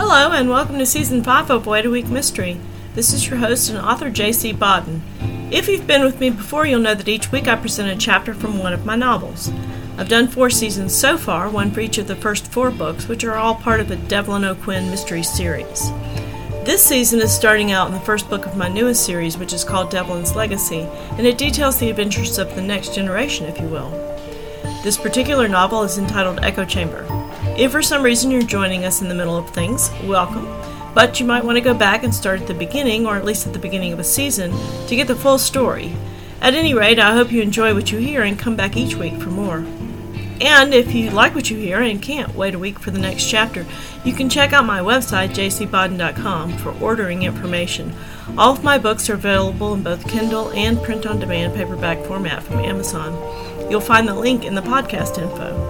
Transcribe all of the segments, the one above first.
Hello, and welcome to Season 5 of Wait a Week Mystery. This is your host and author, J.C. Bodden. If you've been with me before, you'll know that each week I present a chapter from one of my novels. I've done four seasons so far, one for each of the first four books, which are all part of the Devlin O'Quinn mystery series. This season is starting out in the first book of my newest series, which is called Devlin's Legacy, and it details the adventures of the next generation, if you will. This particular novel is entitled Echo Chamber. If for some reason you're joining us in the middle of things, welcome. But you might want to go back and start at the beginning, or at least at the beginning of a season, to get the full story. At any rate, I hope you enjoy what you hear and come back each week for more. And if you like what you hear and can't wait a week for the next chapter, you can check out my website, jcbodden.com, for ordering information. All of my books are available in both Kindle and print on demand paperback format from Amazon. You'll find the link in the podcast info.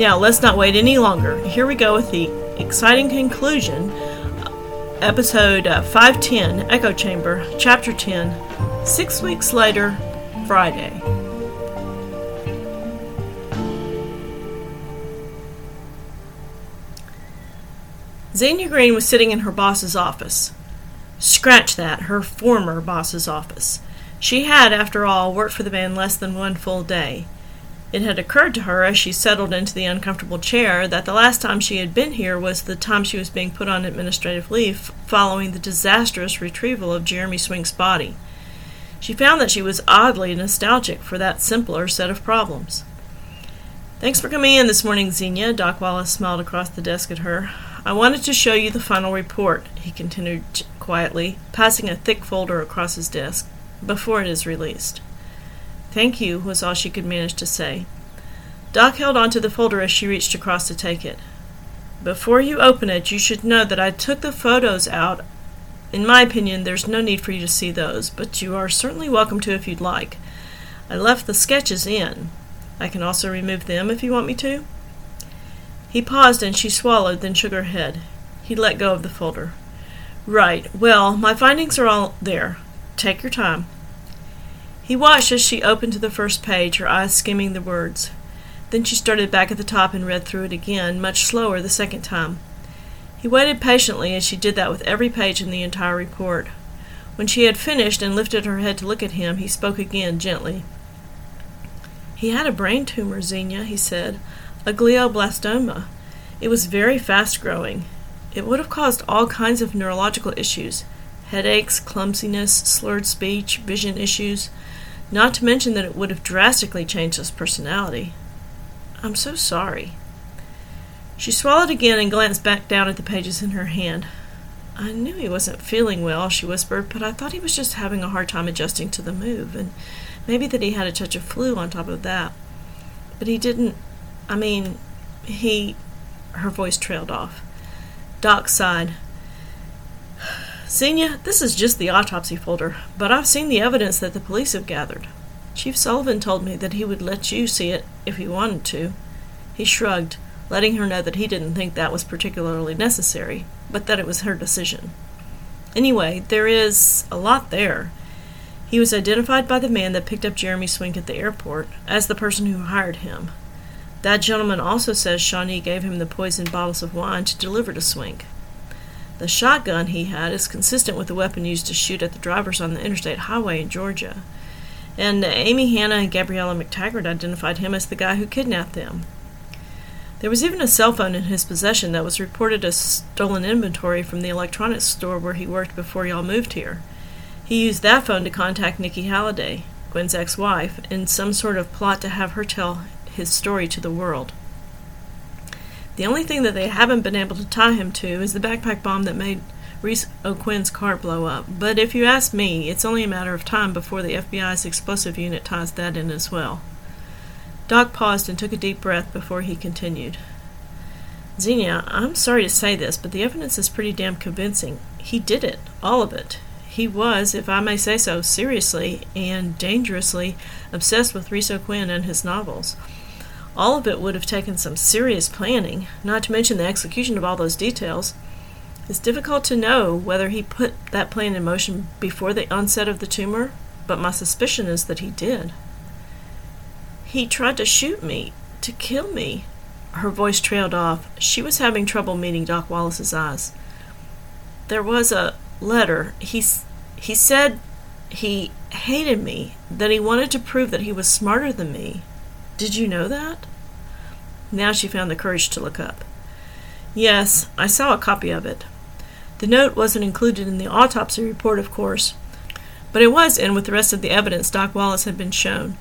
Now, let's not wait any longer. Here we go with the exciting conclusion. Episode uh, 510, Echo Chamber, Chapter 10, six weeks later, Friday. Xenia Green was sitting in her boss's office. Scratch that, her former boss's office. She had, after all, worked for the man less than one full day. It had occurred to her as she settled into the uncomfortable chair that the last time she had been here was the time she was being put on administrative leave following the disastrous retrieval of Jeremy Swink's body. She found that she was oddly nostalgic for that simpler set of problems. Thanks for coming in this morning, Xenia. Doc Wallace smiled across the desk at her. I wanted to show you the final report, he continued quietly, passing a thick folder across his desk, before it is released. Thank you, was all she could manage to say. Doc held onto the folder as she reached across to take it. Before you open it, you should know that I took the photos out. In my opinion, there's no need for you to see those, but you are certainly welcome to if you'd like. I left the sketches in. I can also remove them if you want me to. He paused and she swallowed, then shook her head. He let go of the folder. Right. Well, my findings are all there. Take your time. He watched as she opened to the first page, her eyes skimming the words. Then she started back at the top and read through it again, much slower the second time. He waited patiently as she did that with every page in the entire report. When she had finished and lifted her head to look at him, he spoke again, gently. He had a brain tumor, Xenia, he said a glioblastoma. It was very fast growing. It would have caused all kinds of neurological issues headaches, clumsiness, slurred speech, vision issues, not to mention that it would have drastically changed his personality. I'm so sorry. She swallowed again and glanced back down at the pages in her hand. I knew he wasn't feeling well, she whispered, but I thought he was just having a hard time adjusting to the move, and maybe that he had a touch of flu on top of that. But he didn't I mean, he. Her voice trailed off. Doc sighed. Xenia, this is just the autopsy folder, but I've seen the evidence that the police have gathered. Chief Sullivan told me that he would let you see it if he wanted to. He shrugged, letting her know that he didn't think that was particularly necessary, but that it was her decision. Anyway, there is a lot there. He was identified by the man that picked up Jeremy Swink at the airport as the person who hired him. That gentleman also says Shawnee gave him the poisoned bottles of wine to deliver to Swink. The shotgun he had is consistent with the weapon used to shoot at the drivers on the interstate highway in Georgia. And Amy Hanna and Gabriella McTaggart identified him as the guy who kidnapped them. There was even a cell phone in his possession that was reported as stolen inventory from the electronics store where he worked before y'all moved here. He used that phone to contact Nikki Halliday, Gwen's ex wife, in some sort of plot to have her tell his story to the world. The only thing that they haven't been able to tie him to is the backpack bomb that made Reese O'Quinn's car blow up. But if you ask me, it's only a matter of time before the FBI's explosive unit ties that in as well. Doc paused and took a deep breath before he continued. Xenia, I'm sorry to say this, but the evidence is pretty damn convincing. He did it, all of it. He was, if I may say so, seriously and dangerously obsessed with Reese O'Quinn and his novels. All of it would have taken some serious planning, not to mention the execution of all those details. It's difficult to know whether he put that plan in motion before the onset of the tumor, but my suspicion is that he did. He tried to shoot me, to kill me. Her voice trailed off. She was having trouble meeting Doc Wallace's eyes. There was a letter. He, he said he hated me, that he wanted to prove that he was smarter than me. Did you know that? Now she found the courage to look up. Yes, I saw a copy of it. The note wasn't included in the autopsy report, of course, but it was in with the rest of the evidence Doc Wallace had been shown.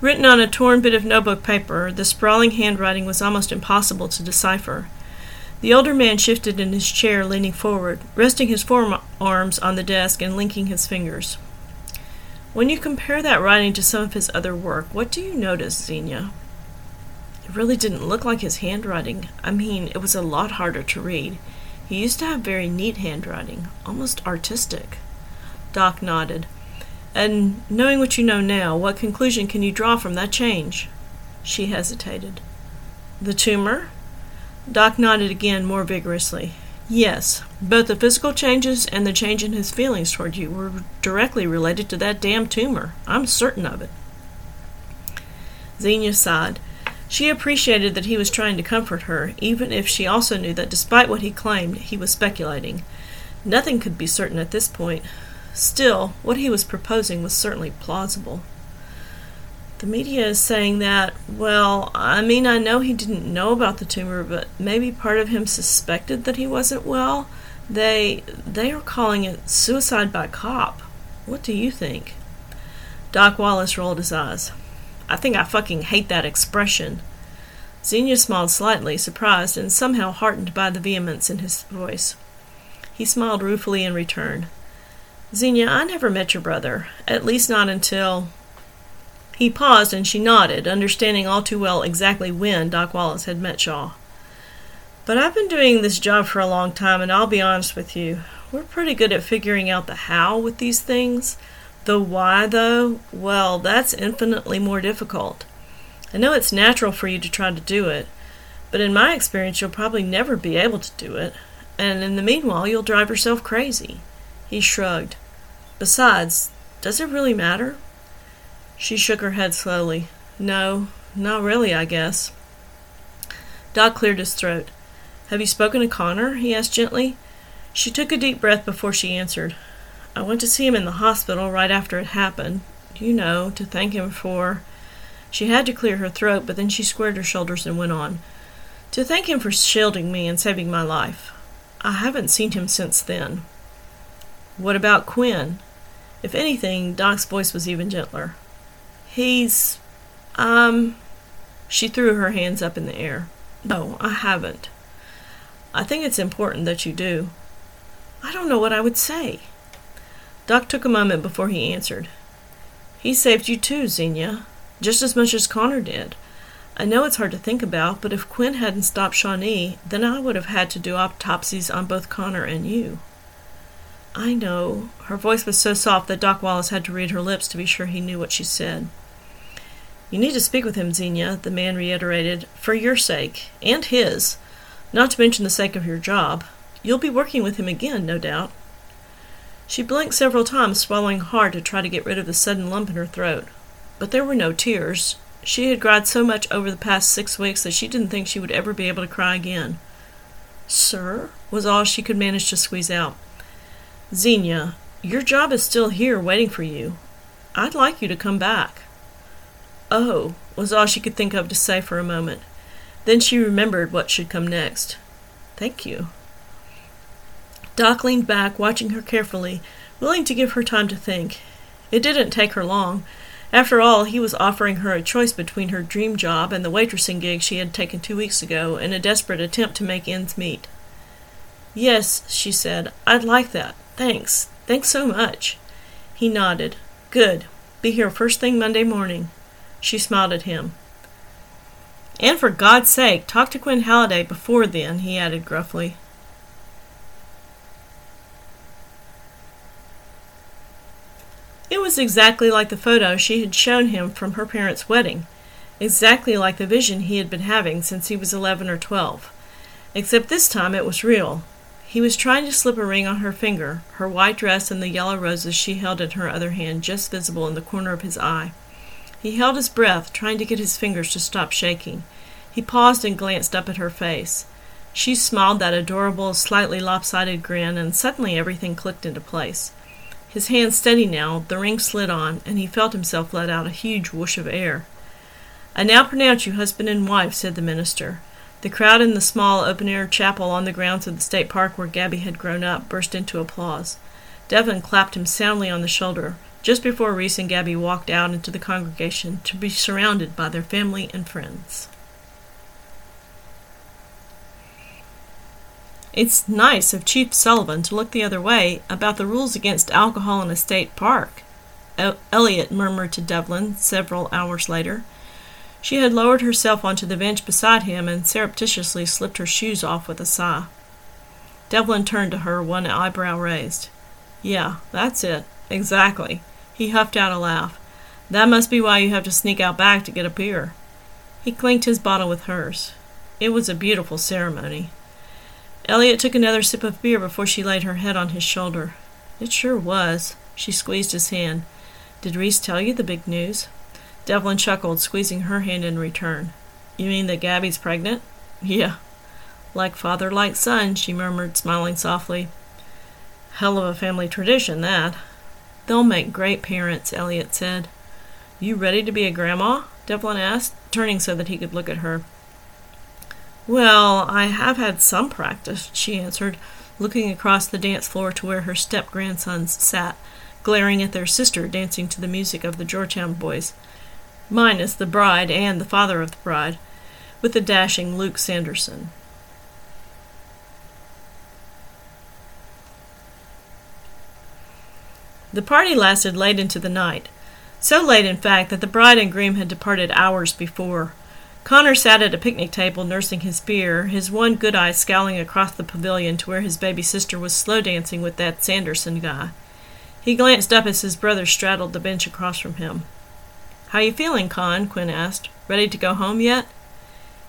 Written on a torn bit of notebook paper, the sprawling handwriting was almost impossible to decipher. The older man shifted in his chair, leaning forward, resting his forearms on the desk and linking his fingers. When you compare that writing to some of his other work, what do you notice, Xenia? It really didn't look like his handwriting. I mean, it was a lot harder to read. He used to have very neat handwriting, almost artistic. Doc nodded. And knowing what you know now, what conclusion can you draw from that change? She hesitated. The tumor? Doc nodded again more vigorously. Yes, both the physical changes and the change in his feelings toward you were directly related to that damn tumor. I'm certain of it. Xenia sighed. She appreciated that he was trying to comfort her, even if she also knew that despite what he claimed, he was speculating. Nothing could be certain at this point. Still, what he was proposing was certainly plausible. The media is saying that, well, I mean, I know he didn't know about the tumor, but maybe part of him suspected that he wasn't well. They they are calling it suicide by cop. What do you think? Doc Wallace rolled his eyes. I think I fucking hate that expression. Xenia smiled slightly, surprised and somehow heartened by the vehemence in his voice. He smiled ruefully in return. Xenia, I never met your brother, at least not until he paused and she nodded, understanding all too well exactly when Doc Wallace had met Shaw. But I've been doing this job for a long time, and I'll be honest with you. We're pretty good at figuring out the how with these things. The why, though, well, that's infinitely more difficult. I know it's natural for you to try to do it, but in my experience, you'll probably never be able to do it, and in the meanwhile, you'll drive yourself crazy. He shrugged. Besides, does it really matter? She shook her head slowly. No, not really, I guess. Doc cleared his throat. Have you spoken to Connor? he asked gently. She took a deep breath before she answered. I went to see him in the hospital right after it happened. You know, to thank him for. She had to clear her throat, but then she squared her shoulders and went on. To thank him for shielding me and saving my life. I haven't seen him since then. What about Quinn? If anything, Doc's voice was even gentler. He's. Um. She threw her hands up in the air. No, I haven't. I think it's important that you do. I don't know what I would say. Doc took a moment before he answered. He saved you too, Xenia, just as much as Connor did. I know it's hard to think about, but if Quinn hadn't stopped Shawnee, then I would have had to do autopsies on both Connor and you. I know. Her voice was so soft that Doc Wallace had to read her lips to be sure he knew what she said. You need to speak with him, Xenia, the man reiterated, for your sake, and his, not to mention the sake of your job. You'll be working with him again, no doubt. She blinked several times, swallowing hard to try to get rid of the sudden lump in her throat. But there were no tears. She had cried so much over the past six weeks that she didn't think she would ever be able to cry again. Sir? was all she could manage to squeeze out. Xenia, your job is still here waiting for you. I'd like you to come back. Oh, was all she could think of to say for a moment. Then she remembered what should come next. Thank you. Doc leaned back, watching her carefully, willing to give her time to think. It didn't take her long. After all, he was offering her a choice between her dream job and the waitressing gig she had taken two weeks ago in a desperate attempt to make ends meet. Yes, she said, I'd like that. Thanks. Thanks so much. He nodded. Good. Be here first thing Monday morning. She smiled at him. And for God's sake, talk to Quinn Halliday before then, he added gruffly. It was exactly like the photo she had shown him from her parents' wedding, exactly like the vision he had been having since he was eleven or twelve. Except this time it was real. He was trying to slip a ring on her finger, her white dress and the yellow roses she held in her other hand just visible in the corner of his eye. He held his breath, trying to get his fingers to stop shaking. He paused and glanced up at her face. She smiled that adorable, slightly lopsided grin, and suddenly everything clicked into place. His hand steady now, the ring slid on, and he felt himself let out a huge whoosh of air. I now pronounce you husband and wife, said the minister. The crowd in the small open air chapel on the grounds of the state park where Gabby had grown up burst into applause. Devlin clapped him soundly on the shoulder, just before Reese and Gabby walked out into the congregation to be surrounded by their family and friends. It's nice of Chief Sullivan to look the other way about the rules against alcohol in a state park, Elliot murmured to Devlin several hours later. She had lowered herself onto the bench beside him and surreptitiously slipped her shoes off with a sigh. Devlin turned to her, one eyebrow raised. Yeah, that's it. Exactly. He huffed out a laugh. That must be why you have to sneak out back to get a beer. He clinked his bottle with hers. It was a beautiful ceremony. Elliot took another sip of beer before she laid her head on his shoulder. It sure was. She squeezed his hand. Did Reese tell you the big news? Devlin chuckled, squeezing her hand in return. You mean that Gabby's pregnant? Yeah. Like father, like son, she murmured, smiling softly. Hell of a family tradition, that. They'll make great parents, Elliot said. You ready to be a grandma? Devlin asked, turning so that he could look at her. Well, I have had some practice, she answered, looking across the dance floor to where her step grandsons sat, glaring at their sister dancing to the music of the Georgetown boys, minus the bride and the father of the bride, with the dashing Luke Sanderson. The party lasted late into the night, so late, in fact, that the bride and groom had departed hours before. Connor sat at a picnic table nursing his beer, his one good eye scowling across the pavilion to where his baby sister was slow dancing with that Sanderson guy. He glanced up as his brother straddled the bench across from him. How you feeling, Con? Quinn asked. Ready to go home yet?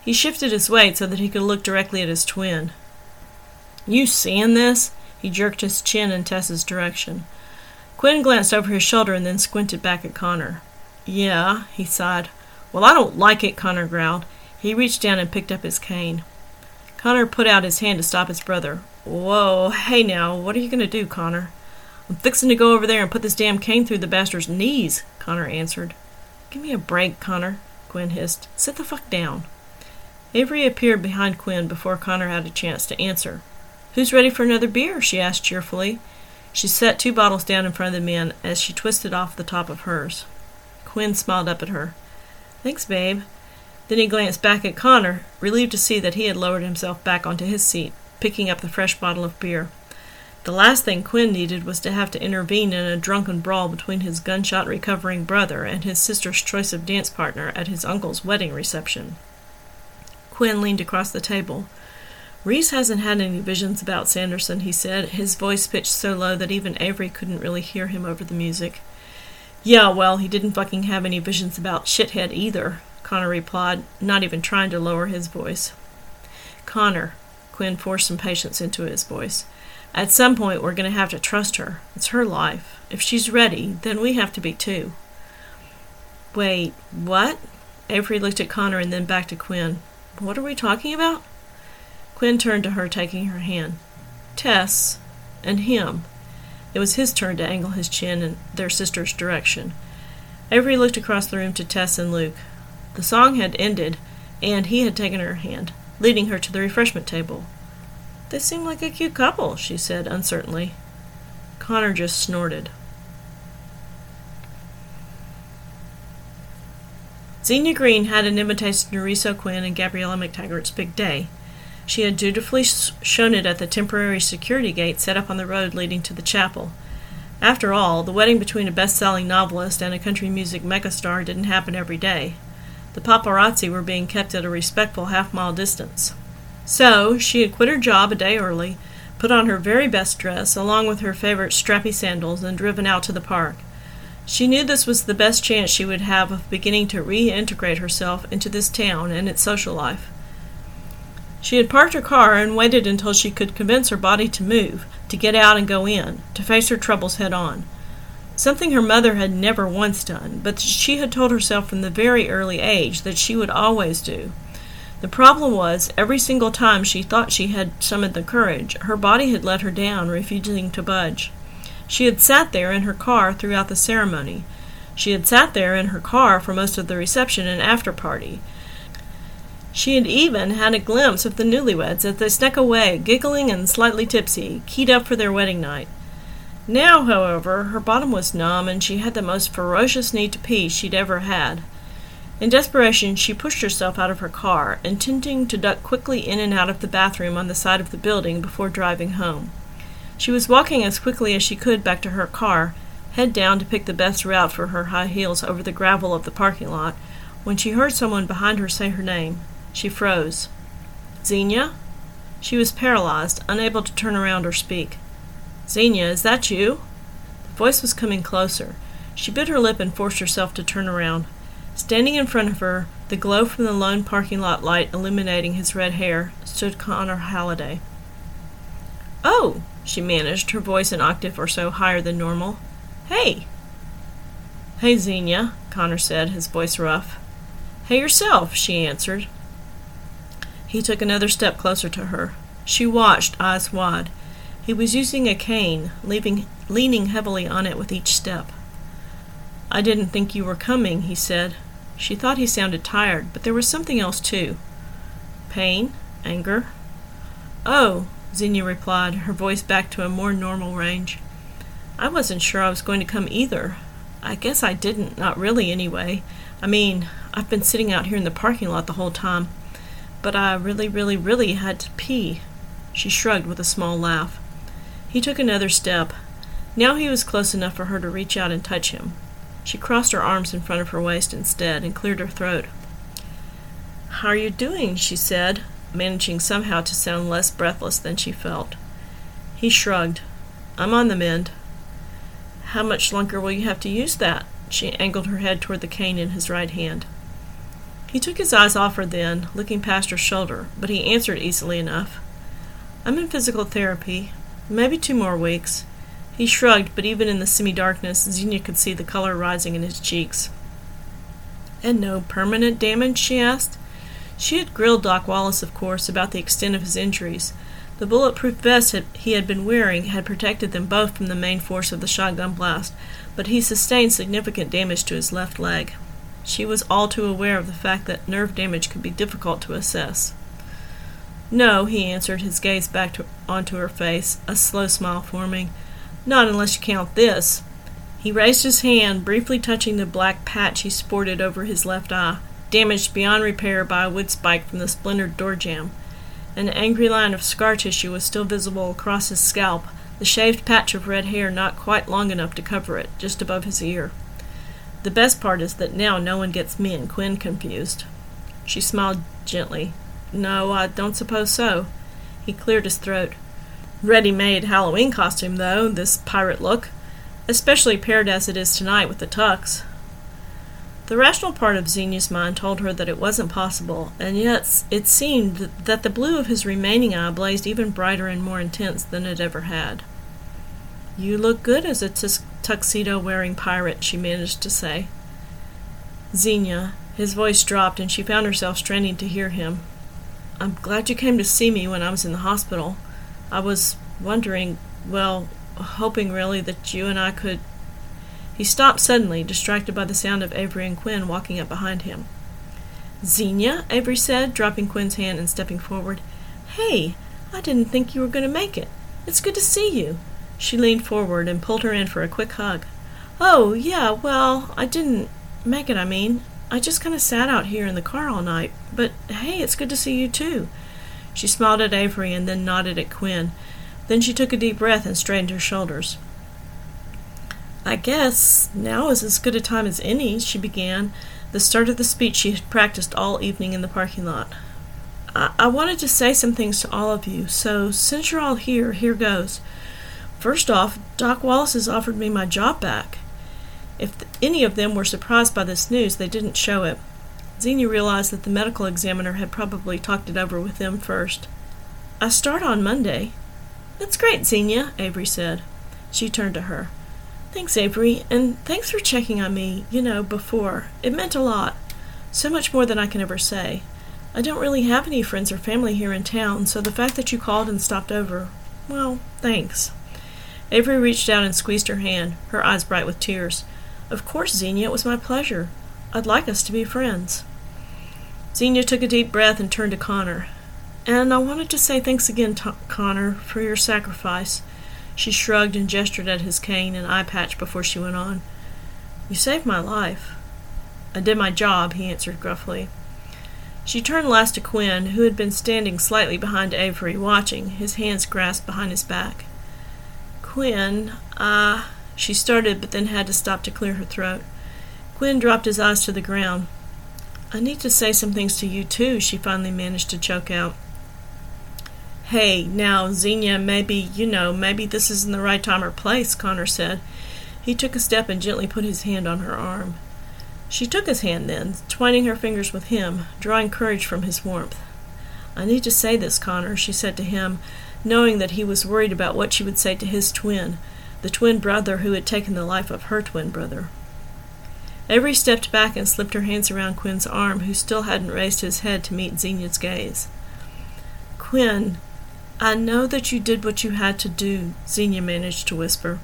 He shifted his weight so that he could look directly at his twin. You seeing this? He jerked his chin in Tess's direction. Quinn glanced over his shoulder and then squinted back at Connor. Yeah, he sighed. Well, I don't like it, Connor growled. He reached down and picked up his cane. Connor put out his hand to stop his brother. Whoa, hey now, what are you going to do, Connor? I'm fixing to go over there and put this damn cane through the bastard's knees, Connor answered. Give me a break, Connor, Quinn hissed. Sit the fuck down. Avery appeared behind Quinn before Connor had a chance to answer. Who's ready for another beer? she asked cheerfully. She set two bottles down in front of the men as she twisted off the top of hers. Quinn smiled up at her. Thanks, babe. Then he glanced back at Connor, relieved to see that he had lowered himself back onto his seat, picking up the fresh bottle of beer. The last thing Quinn needed was to have to intervene in a drunken brawl between his gunshot recovering brother and his sister's choice of dance partner at his uncle's wedding reception. Quinn leaned across the table. Reese hasn't had any visions about Sanderson, he said, his voice pitched so low that even Avery couldn't really hear him over the music. Yeah, well, he didn't fucking have any visions about shithead either, Connor replied, not even trying to lower his voice. Connor, Quinn forced some patience into his voice. At some point, we're going to have to trust her. It's her life. If she's ready, then we have to be too. Wait, what? Avery looked at Connor and then back to Quinn. What are we talking about? Quinn turned to her, taking her hand. Tess and him. It was his turn to angle his chin in their sister's direction. Avery looked across the room to Tess and Luke. The song had ended, and he had taken her hand, leading her to the refreshment table. They seem like a cute couple, she said uncertainly. Connor just snorted. Xenia Green had an invitation to Reese O'Quinn and Gabriella McTaggart's big day. She had dutifully shown it at the temporary security gate set up on the road leading to the chapel. After all, the wedding between a best selling novelist and a country music megastar didn't happen every day. The paparazzi were being kept at a respectful half mile distance. So, she had quit her job a day early, put on her very best dress, along with her favorite strappy sandals, and driven out to the park. She knew this was the best chance she would have of beginning to reintegrate herself into this town and its social life. She had parked her car and waited until she could convince her body to move, to get out and go in, to face her troubles head on. Something her mother had never once done, but she had told herself from the very early age that she would always do. The problem was, every single time she thought she had summoned the courage, her body had let her down, refusing to budge. She had sat there in her car throughout the ceremony. She had sat there in her car for most of the reception and after party. She had even had a glimpse of the newlyweds as they snuck away, giggling and slightly tipsy, keyed up for their wedding night. Now, however, her bottom was numb and she had the most ferocious need to pee she'd ever had. In desperation, she pushed herself out of her car, intending to duck quickly in and out of the bathroom on the side of the building before driving home. She was walking as quickly as she could back to her car, head down to pick the best route for her high heels over the gravel of the parking lot, when she heard someone behind her say her name. She froze. Xenia? She was paralyzed, unable to turn around or speak. Xenia, is that you? The voice was coming closer. She bit her lip and forced herself to turn around. Standing in front of her, the glow from the lone parking lot light illuminating his red hair, stood Connor Halliday. Oh, she managed, her voice an octave or so higher than normal. Hey! Hey, Xenia, Connor said, his voice rough. Hey yourself, she answered. He took another step closer to her. She watched, eyes wide. He was using a cane, leaving, leaning heavily on it with each step. I didn't think you were coming, he said, she thought he sounded tired, but there was something else too. Pain? Anger? Oh, Xenia replied, her voice back to a more normal range. I wasn't sure I was going to come either. I guess I didn't, not really anyway. I mean, I've been sitting out here in the parking lot the whole time. But I really, really, really had to pee. She shrugged with a small laugh. He took another step. Now he was close enough for her to reach out and touch him. She crossed her arms in front of her waist instead and cleared her throat. How are you doing? she said, managing somehow to sound less breathless than she felt. He shrugged. I'm on the mend. How much longer will you have to use that? She angled her head toward the cane in his right hand. He took his eyes off her then, looking past her shoulder, but he answered easily enough. I'm in physical therapy. Maybe two more weeks. He shrugged, but even in the semi-darkness, Xenia could see the color rising in his cheeks. And no permanent damage? she asked. She had grilled Doc Wallace, of course, about the extent of his injuries. The bulletproof vest he had been wearing had protected them both from the main force of the shotgun blast, but he sustained significant damage to his left leg. She was all too aware of the fact that nerve damage could be difficult to assess. No, he answered, his gaze back to, onto her face, a slow smile forming. Not unless you count this. He raised his hand, briefly touching the black patch he sported over his left eye, damaged beyond repair by a wood spike from the splintered door jamb. An angry line of scar tissue was still visible across his scalp, the shaved patch of red hair not quite long enough to cover it, just above his ear. The best part is that now no one gets me and Quinn confused. She smiled gently. No, I don't suppose so. He cleared his throat. Ready made Halloween costume, though, this pirate look, especially paired as it is tonight with the tux. The rational part of Xenia's mind told her that it wasn't possible, and yet it seemed that the blue of his remaining eye blazed even brighter and more intense than it ever had. You look good as a tuxedo wearing pirate, she managed to say. Xenia, his voice dropped, and she found herself straining to hear him. I'm glad you came to see me when I was in the hospital. I was wondering, well, hoping really that you and I could. He stopped suddenly, distracted by the sound of Avery and Quinn walking up behind him. Xenia, Avery said, dropping Quinn's hand and stepping forward. Hey, I didn't think you were going to make it. It's good to see you. She leaned forward and pulled her in for a quick hug. Oh, yeah, well, I didn't make it, I mean. I just kind of sat out here in the car all night. But hey, it's good to see you too. She smiled at Avery and then nodded at Quinn. Then she took a deep breath and straightened her shoulders. I guess now is as good a time as any, she began, the start of the speech she had practiced all evening in the parking lot. I, I wanted to say some things to all of you, so since you're all here, here goes. First off, Doc Wallace has offered me my job back. If any of them were surprised by this news, they didn't show it. Xenia realized that the medical examiner had probably talked it over with them first. I start on Monday. That's great, Xenia, Avery said. She turned to her. Thanks, Avery, and thanks for checking on me, you know, before. It meant a lot. So much more than I can ever say. I don't really have any friends or family here in town, so the fact that you called and stopped over, well, thanks. Avery reached out and squeezed her hand, her eyes bright with tears. Of course, Xenia, it was my pleasure. I'd like us to be friends. Xenia took a deep breath and turned to Connor. And I wanted to say thanks again, T- Connor, for your sacrifice. She shrugged and gestured at his cane and eye patch before she went on. You saved my life. I did my job, he answered gruffly. She turned last to Quinn, who had been standing slightly behind Avery, watching, his hands grasped behind his back. Quinn, ah, she started, but then had to stop to clear her throat. Quinn dropped his eyes to the ground. I need to say some things to you, too, she finally managed to choke out. Hey, now, Xenia, maybe, you know, maybe this isn't the right time or place, Connor said. He took a step and gently put his hand on her arm. She took his hand then, twining her fingers with him, drawing courage from his warmth. I need to say this, Connor, she said to him, knowing that he was worried about what she would say to his twin, the twin brother who had taken the life of her twin brother. Avery stepped back and slipped her hands around Quinn's arm, who still hadn't raised his head to meet Xenia's gaze. Quinn, I know that you did what you had to do, Xenia managed to whisper.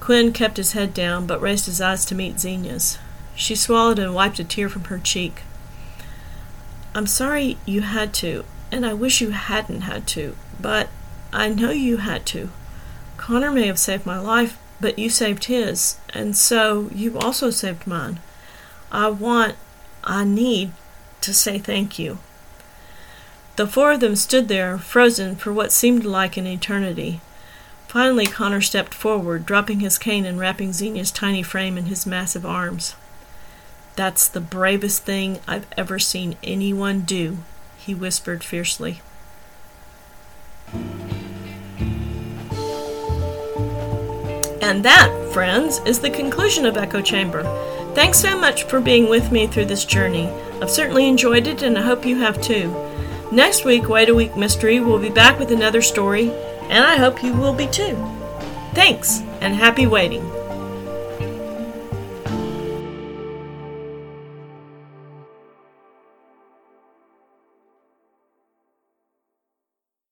Quinn kept his head down, but raised his eyes to meet Xenia's. She swallowed and wiped a tear from her cheek. I'm sorry you had to, and I wish you hadn't had to, but I know you had to. Connor may have saved my life, but you saved his, and so you also saved mine. I want, I need to say thank you. The four of them stood there, frozen for what seemed like an eternity. Finally, Connor stepped forward, dropping his cane and wrapping Xenia's tiny frame in his massive arms. That's the bravest thing I've ever seen anyone do, he whispered fiercely. And that, friends, is the conclusion of Echo Chamber. Thanks so much for being with me through this journey. I've certainly enjoyed it, and I hope you have too. Next week, Wait a Week Mystery will be back with another story, and I hope you will be too. Thanks, and happy waiting.